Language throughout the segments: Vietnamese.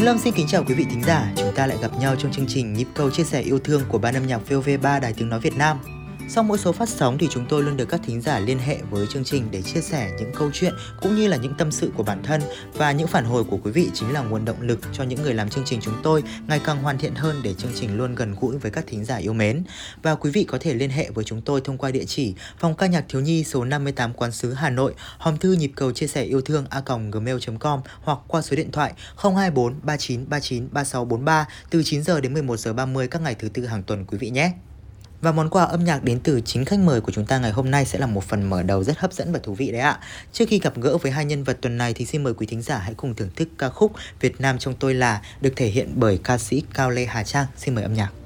Tùng Lâm xin kính chào quý vị thính giả. Chúng ta lại gặp nhau trong chương trình Nhịp cầu chia sẻ yêu thương của ban âm nhạc VOV3 Đài Tiếng Nói Việt Nam. Sau mỗi số phát sóng thì chúng tôi luôn được các thính giả liên hệ với chương trình để chia sẻ những câu chuyện cũng như là những tâm sự của bản thân và những phản hồi của quý vị chính là nguồn động lực cho những người làm chương trình chúng tôi ngày càng hoàn thiện hơn để chương trình luôn gần gũi với các thính giả yêu mến. Và quý vị có thể liên hệ với chúng tôi thông qua địa chỉ phòng ca nhạc thiếu nhi số 58 Quán sứ Hà Nội, hòm thư nhịp cầu chia sẻ yêu thương a gmail.com hoặc qua số điện thoại 024 39 39 3643 từ 9 giờ đến 11 giờ 30 các ngày thứ tư hàng tuần quý vị nhé. Và món quà âm nhạc đến từ chính khách mời của chúng ta ngày hôm nay sẽ là một phần mở đầu rất hấp dẫn và thú vị đấy ạ. Trước khi gặp gỡ với hai nhân vật tuần này thì xin mời quý thính giả hãy cùng thưởng thức ca khúc Việt Nam trong tôi là, được thể hiện bởi ca sĩ Cao Lê Hà Trang. Xin mời âm nhạc.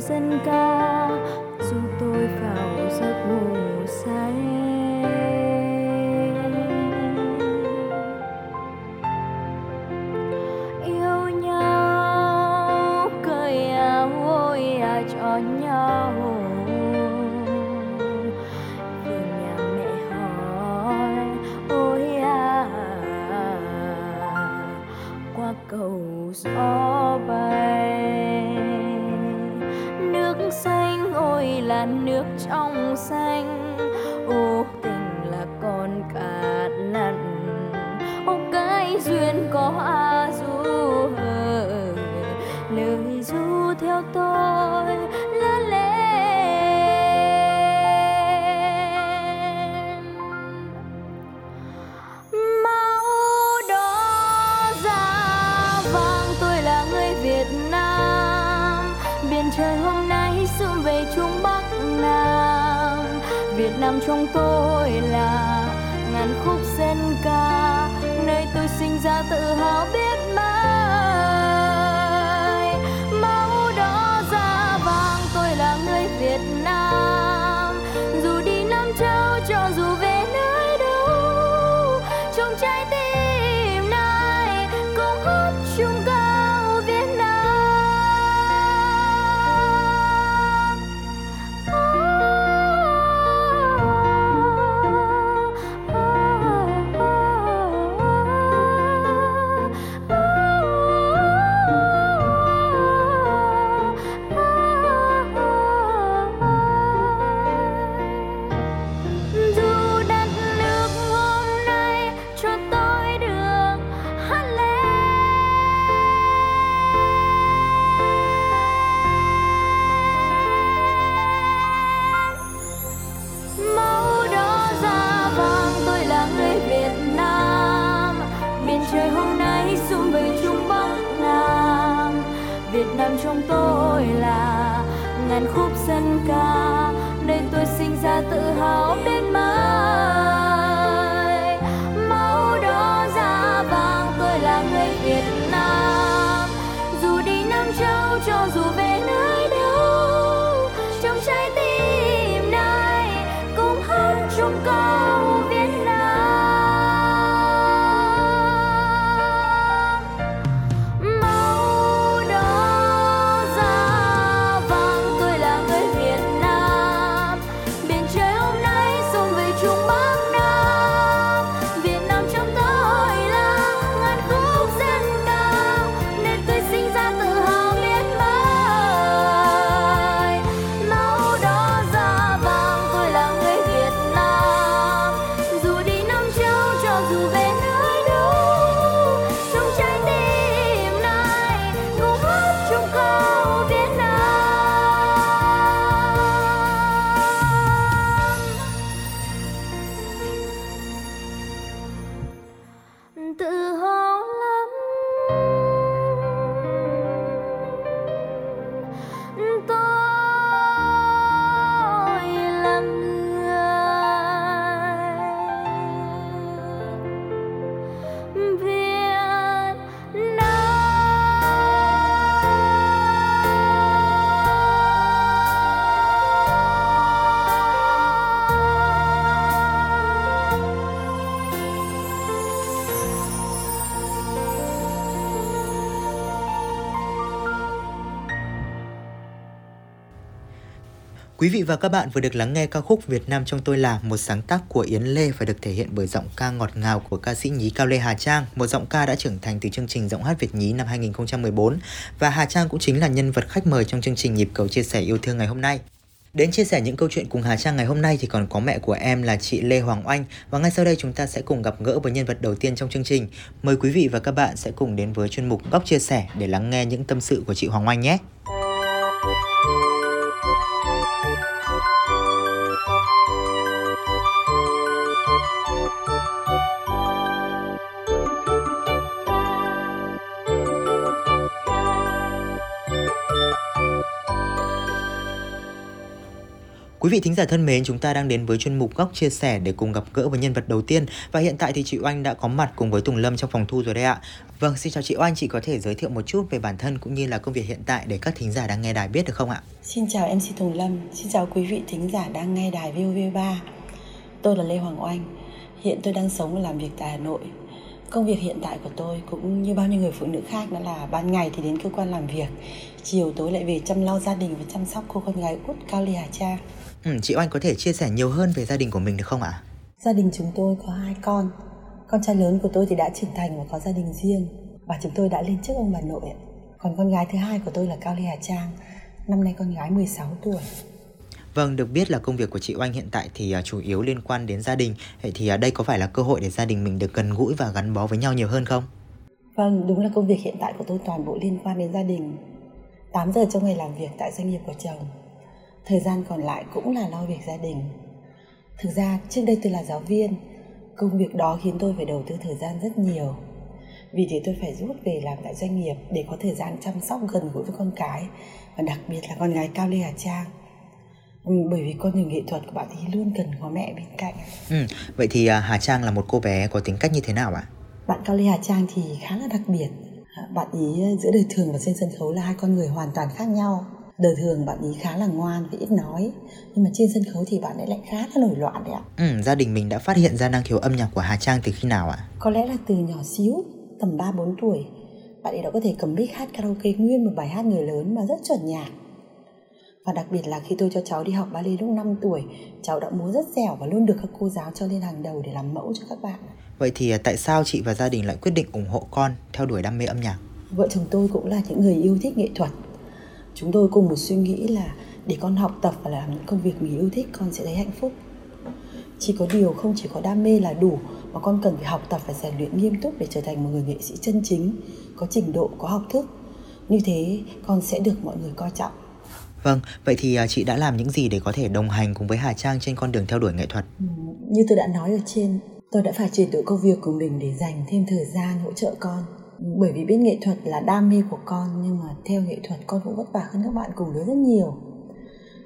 dân ca. Quý vị và các bạn vừa được lắng nghe ca khúc Việt Nam trong tôi là một sáng tác của Yến Lê và được thể hiện bởi giọng ca ngọt ngào của ca sĩ nhí Cao Lê Hà Trang, một giọng ca đã trưởng thành từ chương trình giọng hát Việt nhí năm 2014 và Hà Trang cũng chính là nhân vật khách mời trong chương trình nhịp cầu chia sẻ yêu thương ngày hôm nay. Đến chia sẻ những câu chuyện cùng Hà Trang ngày hôm nay thì còn có mẹ của em là chị Lê Hoàng Oanh và ngay sau đây chúng ta sẽ cùng gặp gỡ với nhân vật đầu tiên trong chương trình. Mời quý vị và các bạn sẽ cùng đến với chuyên mục Góc chia sẻ để lắng nghe những tâm sự của chị Hoàng Oanh nhé. Quý vị thính giả thân mến, chúng ta đang đến với chuyên mục góc chia sẻ để cùng gặp gỡ với nhân vật đầu tiên và hiện tại thì chị Oanh đã có mặt cùng với Tùng Lâm trong phòng thu rồi đấy ạ. Vâng, xin chào chị Oanh, chị có thể giới thiệu một chút về bản thân cũng như là công việc hiện tại để các thính giả đang nghe đài biết được không ạ? Xin chào MC Tùng Lâm, xin chào quý vị thính giả đang nghe đài VOV3. Tôi là Lê Hoàng Oanh, hiện tôi đang sống và làm việc tại Hà Nội. Công việc hiện tại của tôi cũng như bao nhiêu người phụ nữ khác đó là ban ngày thì đến cơ quan làm việc, chiều tối lại về chăm lo gia đình và chăm sóc cô con gái út Cao Ly Hà Trang. Ừ, chị Oanh có thể chia sẻ nhiều hơn về gia đình của mình được không ạ? Gia đình chúng tôi có hai con. Con trai lớn của tôi thì đã trưởng thành và có gia đình riêng và chúng tôi đã lên trước ông bà nội. Còn con gái thứ hai của tôi là Cao Lê Hà Trang, năm nay con gái 16 tuổi. Vâng, được biết là công việc của chị Oanh hiện tại thì à, chủ yếu liên quan đến gia đình. Vậy thì à, đây có phải là cơ hội để gia đình mình được gần gũi và gắn bó với nhau nhiều hơn không? Vâng, đúng là công việc hiện tại của tôi toàn bộ liên quan đến gia đình. 8 giờ trong ngày làm việc tại doanh nghiệp của chồng thời gian còn lại cũng là lo việc gia đình. Thực ra trước đây tôi là giáo viên công việc đó khiến tôi phải đầu tư thời gian rất nhiều. Vì thế tôi phải rút về làm tại doanh nghiệp để có thời gian chăm sóc gần gũi với con cái và đặc biệt là con gái cao lê hà trang. Ừ, bởi vì con đường nghệ thuật của bạn ấy luôn cần có mẹ bên cạnh. Ừ, vậy thì à, hà trang là một cô bé có tính cách như thế nào ạ? Bạn cao lê hà trang thì khá là đặc biệt. Bạn ấy giữa đời thường và trên sân khấu là hai con người hoàn toàn khác nhau đời thường bạn ấy khá là ngoan và ít nói nhưng mà trên sân khấu thì bạn ấy lại khá là nổi loạn đấy ạ. Ừ, gia đình mình đã phát hiện ra năng khiếu âm nhạc của Hà Trang từ khi nào ạ? Có lẽ là từ nhỏ xíu tầm 3 4 tuổi bạn ấy đã có thể cầm mic hát karaoke nguyên một bài hát người lớn mà rất chuẩn nhạc. Và đặc biệt là khi tôi cho cháu đi học ballet lúc 5 tuổi cháu đã múa rất dẻo và luôn được các cô giáo cho lên hàng đầu để làm mẫu cho các bạn vậy thì à, tại sao chị và gia đình lại quyết định ủng hộ con theo đuổi đam mê âm nhạc? Vợ chồng tôi cũng là những người yêu thích nghệ thuật chúng tôi cùng một suy nghĩ là để con học tập và làm những công việc mình yêu thích con sẽ thấy hạnh phúc. Chỉ có điều không chỉ có đam mê là đủ mà con cần phải học tập và rèn luyện nghiêm túc để trở thành một người nghệ sĩ chân chính có trình độ có học thức. Như thế con sẽ được mọi người coi trọng. Vâng, vậy thì à, chị đã làm những gì để có thể đồng hành cùng với Hà Trang trên con đường theo đuổi nghệ thuật? Ừ, như tôi đã nói ở trên, tôi đã phải chuyển đổi công việc của mình để dành thêm thời gian hỗ trợ con bởi vì biết nghệ thuật là đam mê của con nhưng mà theo nghệ thuật con cũng vất vả hơn các bạn cùng lứa rất nhiều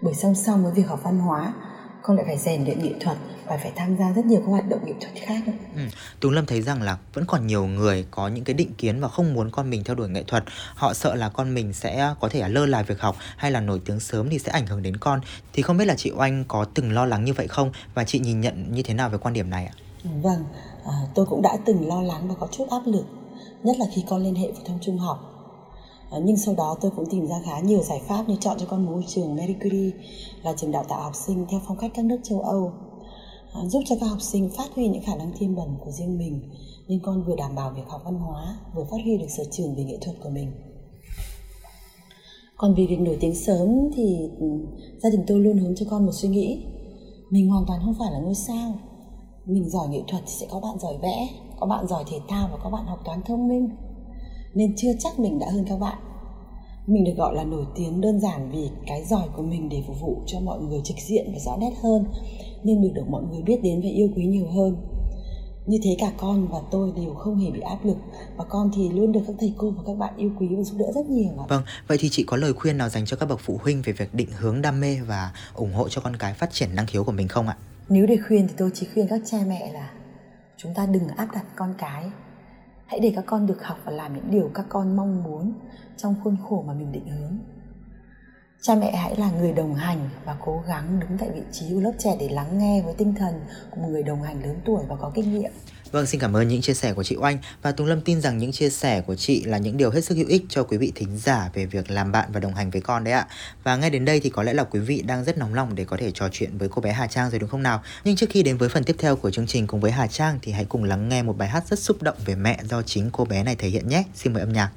bởi song song với việc học văn hóa con lại phải rèn luyện nghệ thuật và phải tham gia rất nhiều các hoạt động nghệ thuật khác. Ừ. Tú Lâm thấy rằng là vẫn còn nhiều người có những cái định kiến và không muốn con mình theo đuổi nghệ thuật. Họ sợ là con mình sẽ có thể lơ là việc học hay là nổi tiếng sớm thì sẽ ảnh hưởng đến con. Thì không biết là chị Oanh có từng lo lắng như vậy không và chị nhìn nhận như thế nào về quan điểm này ạ? Vâng, à, tôi cũng đã từng lo lắng và có chút áp lực nhất là khi con lên hệ phổ thông trung học. À, nhưng sau đó tôi cũng tìm ra khá nhiều giải pháp như chọn cho con môi trường Marie Curie là trường đào tạo học sinh theo phong cách các nước châu Âu à, giúp cho các học sinh phát huy những khả năng thiên bẩm của riêng mình nhưng con vừa đảm bảo việc học văn hóa vừa phát huy được sở trường về nghệ thuật của mình. Còn vì việc nổi tiếng sớm thì ừ, gia đình tôi luôn hướng cho con một suy nghĩ. Mình hoàn toàn không phải là ngôi sao. Mình giỏi nghệ thuật thì sẽ có bạn giỏi vẽ có bạn giỏi thể thao và có bạn học toán thông minh. Nên chưa chắc mình đã hơn các bạn. Mình được gọi là nổi tiếng đơn giản vì cái giỏi của mình để phục vụ cho mọi người trực diện và rõ nét hơn. Nên được được mọi người biết đến và yêu quý nhiều hơn. Như thế cả con và tôi đều không hề bị áp lực. Và con thì luôn được các thầy cô và các bạn yêu quý và giúp đỡ rất nhiều ạ. Vâng, vậy thì chị có lời khuyên nào dành cho các bậc phụ huynh về việc định hướng đam mê và ủng hộ cho con cái phát triển năng khiếu của mình không ạ? Nếu để khuyên thì tôi chỉ khuyên các cha mẹ là chúng ta đừng áp đặt con cái. Hãy để các con được học và làm những điều các con mong muốn trong khuôn khổ mà mình định hướng. Cha mẹ hãy là người đồng hành và cố gắng đứng tại vị trí của lớp trẻ để lắng nghe với tinh thần của một người đồng hành lớn tuổi và có kinh nghiệm. Vâng, xin cảm ơn những chia sẻ của chị Oanh và Tùng Lâm tin rằng những chia sẻ của chị là những điều hết sức hữu ích cho quý vị thính giả về việc làm bạn và đồng hành với con đấy ạ. Và ngay đến đây thì có lẽ là quý vị đang rất nóng lòng để có thể trò chuyện với cô bé Hà Trang rồi đúng không nào? Nhưng trước khi đến với phần tiếp theo của chương trình cùng với Hà Trang thì hãy cùng lắng nghe một bài hát rất xúc động về mẹ do chính cô bé này thể hiện nhé. Xin mời âm nhạc.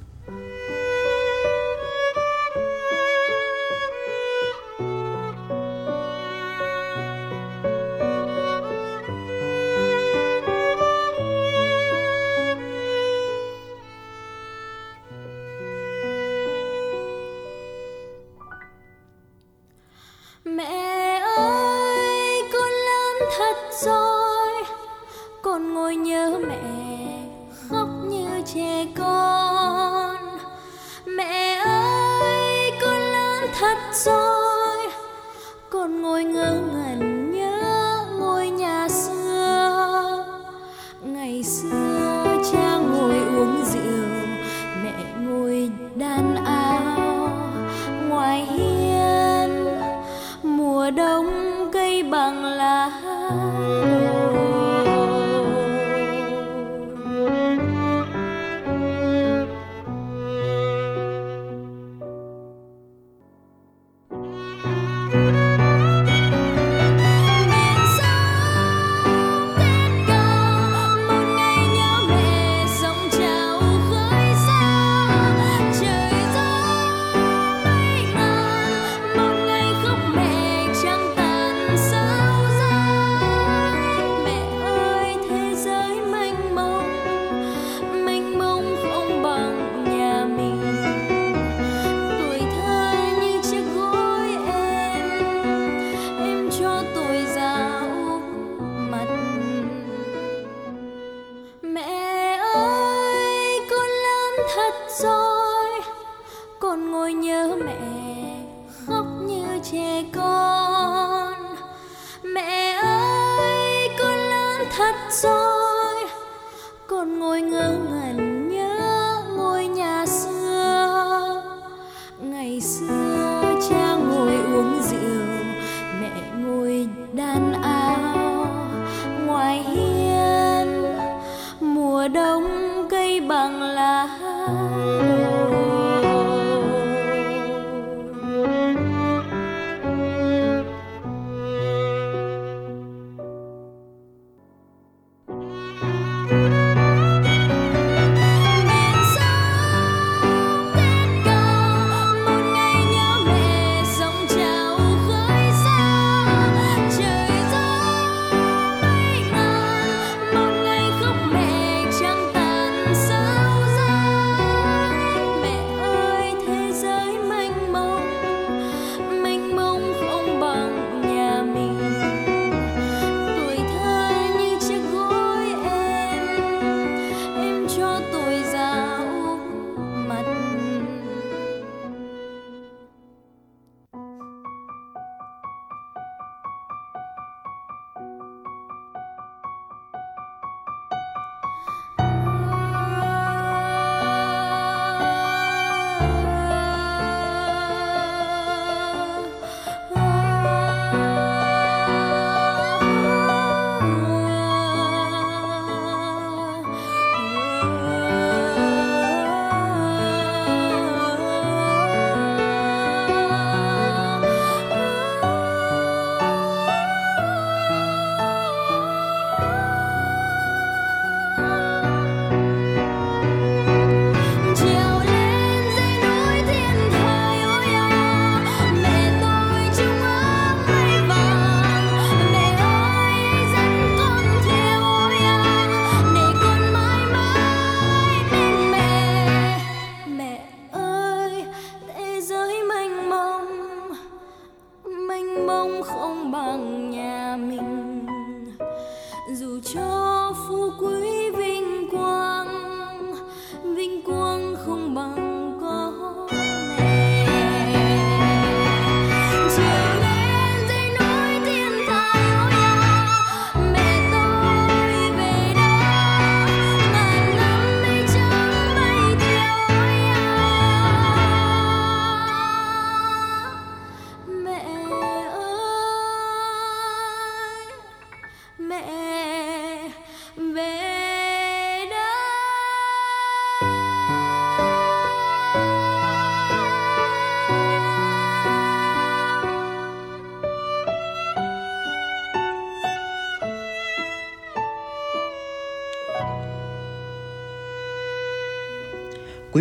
Quý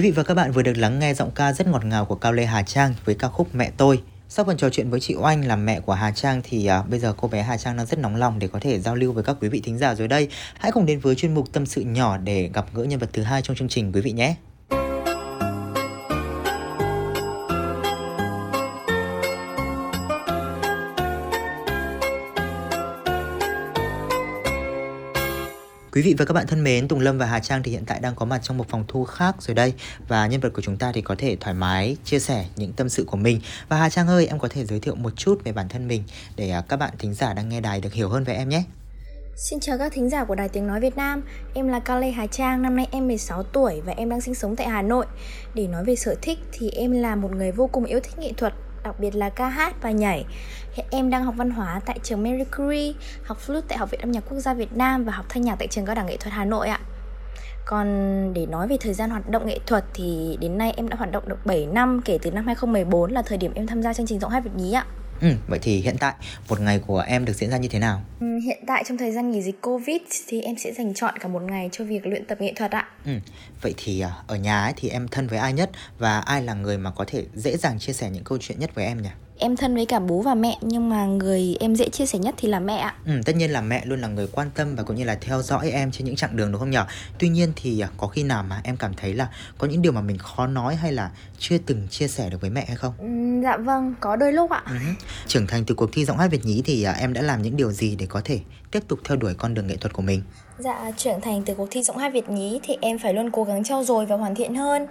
vị và các bạn vừa được lắng nghe giọng ca rất ngọt ngào của Cao Lê Hà Trang với ca khúc Mẹ tôi. Sau phần trò chuyện với chị Oanh là mẹ của Hà Trang thì à, bây giờ cô bé Hà Trang đang rất nóng lòng để có thể giao lưu với các quý vị thính giả rồi đây. Hãy cùng đến với chuyên mục tâm sự nhỏ để gặp gỡ nhân vật thứ hai trong chương trình quý vị nhé. Quý vị và các bạn thân mến, Tùng Lâm và Hà Trang thì hiện tại đang có mặt trong một phòng thu khác rồi đây và nhân vật của chúng ta thì có thể thoải mái chia sẻ những tâm sự của mình. Và Hà Trang ơi, em có thể giới thiệu một chút về bản thân mình để à, các bạn thính giả đang nghe đài được hiểu hơn về em nhé. Xin chào các thính giả của Đài Tiếng Nói Việt Nam Em là Cao Lê Hà Trang, năm nay em 16 tuổi và em đang sinh sống tại Hà Nội Để nói về sở thích thì em là một người vô cùng yêu thích nghệ thuật đặc biệt là ca hát và nhảy. Hiện em đang học văn hóa tại trường Marie Curie, học flute tại Học viện Âm nhạc Quốc gia Việt Nam và học thanh nhạc tại trường Cao đẳng Nghệ thuật Hà Nội ạ. Còn để nói về thời gian hoạt động nghệ thuật thì đến nay em đã hoạt động được 7 năm kể từ năm 2014 là thời điểm em tham gia chương trình giọng hát Việt nhí ạ. Ừ, vậy thì hiện tại một ngày của em được diễn ra như thế nào? Ừ, hiện tại trong thời gian nghỉ dịch Covid thì em sẽ dành chọn cả một ngày cho việc luyện tập nghệ thuật ạ. Ừ, vậy thì à, ở nhà ấy thì em thân với ai nhất và ai là người mà có thể dễ dàng chia sẻ những câu chuyện nhất với em nhỉ? Em thân với cả bố và mẹ nhưng mà người em dễ chia sẻ nhất thì là mẹ ạ. Ừ, tất nhiên là mẹ luôn là người quan tâm và cũng như là theo dõi em trên những chặng đường đúng không nhỉ? Tuy nhiên thì à, có khi nào mà em cảm thấy là có những điều mà mình khó nói hay là chưa từng chia sẻ được với mẹ hay không? Ừ, dạ vâng, có đôi lúc ạ. Ừ. Trưởng thành từ cuộc thi giọng hát Việt nhí thì à, em đã làm những điều gì để có thể tiếp tục theo đuổi con đường nghệ thuật của mình? Dạ, trưởng thành từ cuộc thi giọng hát Việt nhí thì em phải luôn cố gắng trau dồi và hoàn thiện hơn.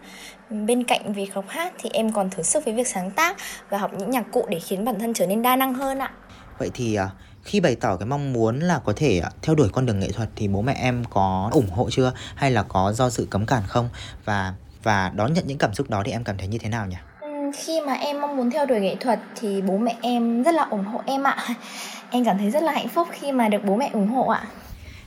Bên cạnh việc học hát thì em còn thử sức với việc sáng tác và học những nhạc cụ để khiến bản thân trở nên đa năng hơn ạ. Vậy thì à, khi bày tỏ cái mong muốn là có thể à, theo đuổi con đường nghệ thuật thì bố mẹ em có ủng hộ chưa hay là có do sự cấm cản không và và đón nhận những cảm xúc đó thì em cảm thấy như thế nào nhỉ? Khi mà em mong muốn theo đuổi nghệ thuật thì bố mẹ em rất là ủng hộ em ạ. Em cảm thấy rất là hạnh phúc khi mà được bố mẹ ủng hộ ạ.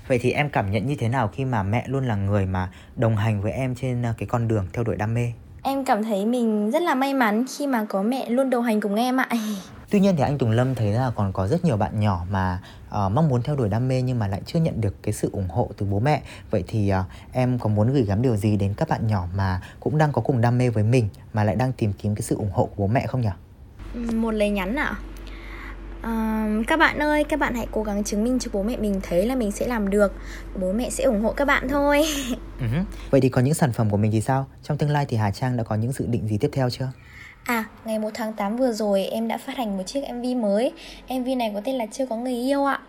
Vậy thì em cảm nhận như thế nào khi mà mẹ luôn là người mà đồng hành với em trên à, cái con đường theo đuổi đam mê? Em cảm thấy mình rất là may mắn khi mà có mẹ luôn đồng hành cùng em ạ. Tuy nhiên thì anh Tùng Lâm thấy là còn có rất nhiều bạn nhỏ mà uh, mong muốn theo đuổi đam mê nhưng mà lại chưa nhận được cái sự ủng hộ từ bố mẹ. Vậy thì uh, em có muốn gửi gắm điều gì đến các bạn nhỏ mà cũng đang có cùng đam mê với mình mà lại đang tìm kiếm cái sự ủng hộ của bố mẹ không nhỉ? Một lời nhắn ạ. À? Uh, các bạn ơi, các bạn hãy cố gắng chứng minh cho bố mẹ mình thấy là mình sẽ làm được Bố mẹ sẽ ủng hộ các bạn thôi uh-huh. Vậy thì có những sản phẩm của mình thì sao? Trong tương lai thì Hà Trang đã có những dự định gì tiếp theo chưa? À, ngày 1 tháng 8 vừa rồi em đã phát hành một chiếc MV mới MV này có tên là Chưa có người yêu ạ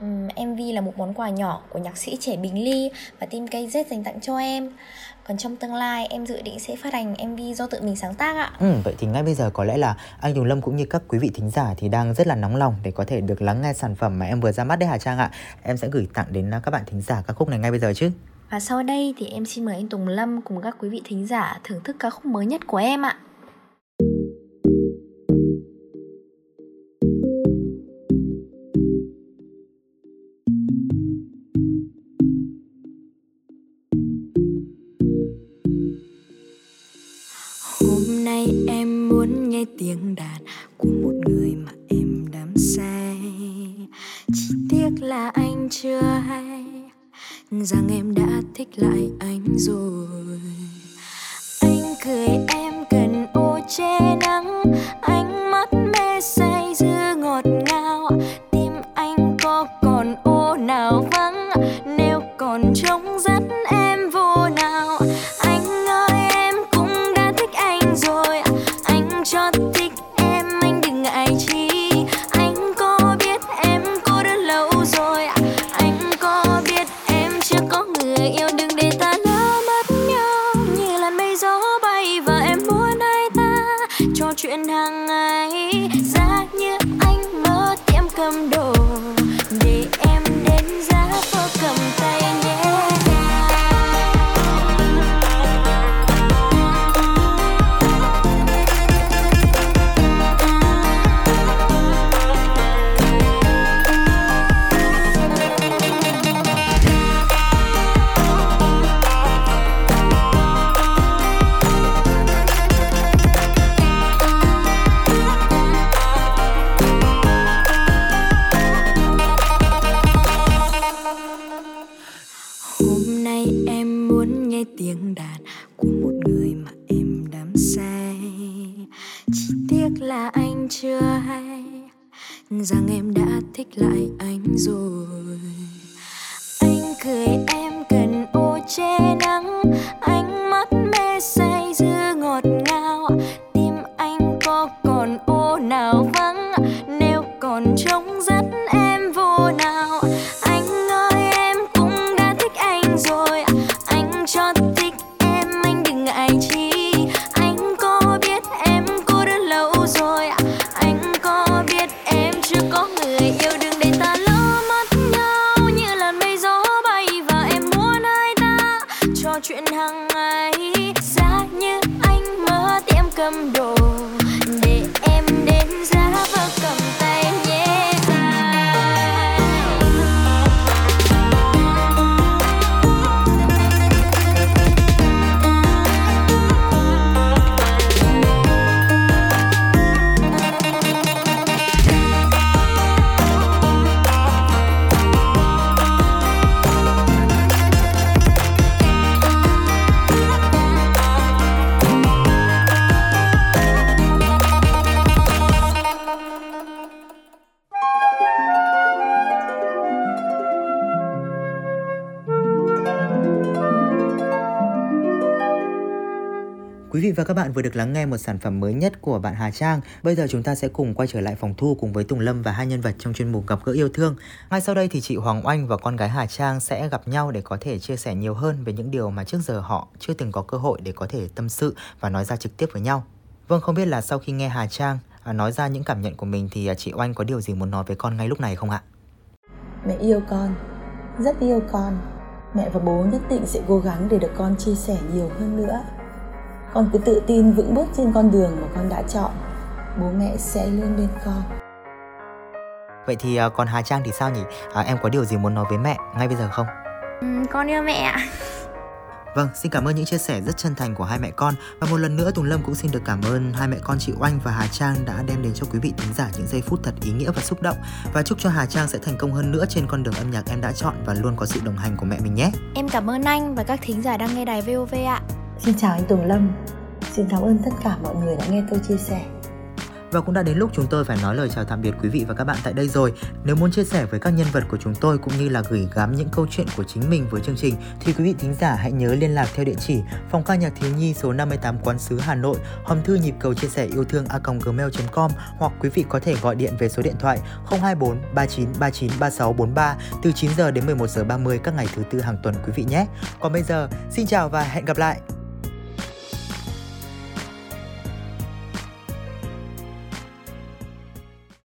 um, MV là một món quà nhỏ của nhạc sĩ trẻ Bình Ly và team KZ dành tặng cho em. Còn trong tương lai em dự định sẽ phát hành MV do tự mình sáng tác ạ. Ừ, Vậy thì ngay bây giờ có lẽ là anh Tùng Lâm cũng như các quý vị thính giả thì đang rất là nóng lòng để có thể được lắng nghe sản phẩm mà em vừa ra mắt đấy Hà Trang ạ? Em sẽ gửi tặng đến các bạn thính giả ca khúc này ngay bây giờ chứ. Và sau đây thì em xin mời anh Tùng Lâm cùng các quý vị thính giả thưởng thức ca khúc mới nhất của em ạ chuyện hàng ngày. Là anh chưa hay. Rằng em đã thích lại anh rồi. Anh cười em cần ô che nắng vị và các bạn vừa được lắng nghe một sản phẩm mới nhất của bạn Hà Trang. Bây giờ chúng ta sẽ cùng quay trở lại phòng thu cùng với Tùng Lâm và hai nhân vật trong chuyên mục gặp gỡ yêu thương. Ngay sau đây thì chị Hoàng Oanh và con gái Hà Trang sẽ gặp nhau để có thể chia sẻ nhiều hơn về những điều mà trước giờ họ chưa từng có cơ hội để có thể tâm sự và nói ra trực tiếp với nhau. Vâng, không biết là sau khi nghe Hà Trang à, nói ra những cảm nhận của mình thì à, chị Oanh có điều gì muốn nói với con ngay lúc này không ạ? Mẹ yêu con, rất yêu con. Mẹ và bố nhất định sẽ cố gắng để được con chia sẻ nhiều hơn nữa. Con cứ tự tin vững bước trên con đường mà con đã chọn. Bố mẹ sẽ luôn bên con. Vậy thì à, còn Hà Trang thì sao nhỉ? À, em có điều gì muốn nói với mẹ ngay bây giờ không? Ừ, con yêu mẹ ạ Vâng, xin cảm ơn những chia sẻ rất chân thành của hai mẹ con và một lần nữa Tùng Lâm cũng xin được cảm ơn hai mẹ con chị Oanh và Hà Trang đã đem đến cho quý vị thính giả những giây phút thật ý nghĩa và xúc động và chúc cho Hà Trang sẽ thành công hơn nữa trên con đường âm nhạc em đã chọn và luôn có sự đồng hành của mẹ mình nhé. Em cảm ơn anh và các thính giả đang nghe đài VOV ạ Xin chào anh Tùng Lâm. Xin cảm ơn tất cả mọi người đã nghe tôi chia sẻ. Và cũng đã đến lúc chúng tôi phải nói lời chào tạm biệt quý vị và các bạn tại đây rồi. Nếu muốn chia sẻ với các nhân vật của chúng tôi cũng như là gửi gắm những câu chuyện của chính mình với chương trình thì quý vị thính giả hãy nhớ liên lạc theo địa chỉ phòng ca nhạc thiếu nhi số 58 Quán sứ Hà Nội, hòm thư nhịp cầu chia sẻ yêu thương a gmail.com hoặc quý vị có thể gọi điện về số điện thoại 024 39 39 36 43 từ 9 giờ đến 11 giờ 30 các ngày thứ tư hàng tuần quý vị nhé. Còn bây giờ, xin chào và hẹn gặp lại.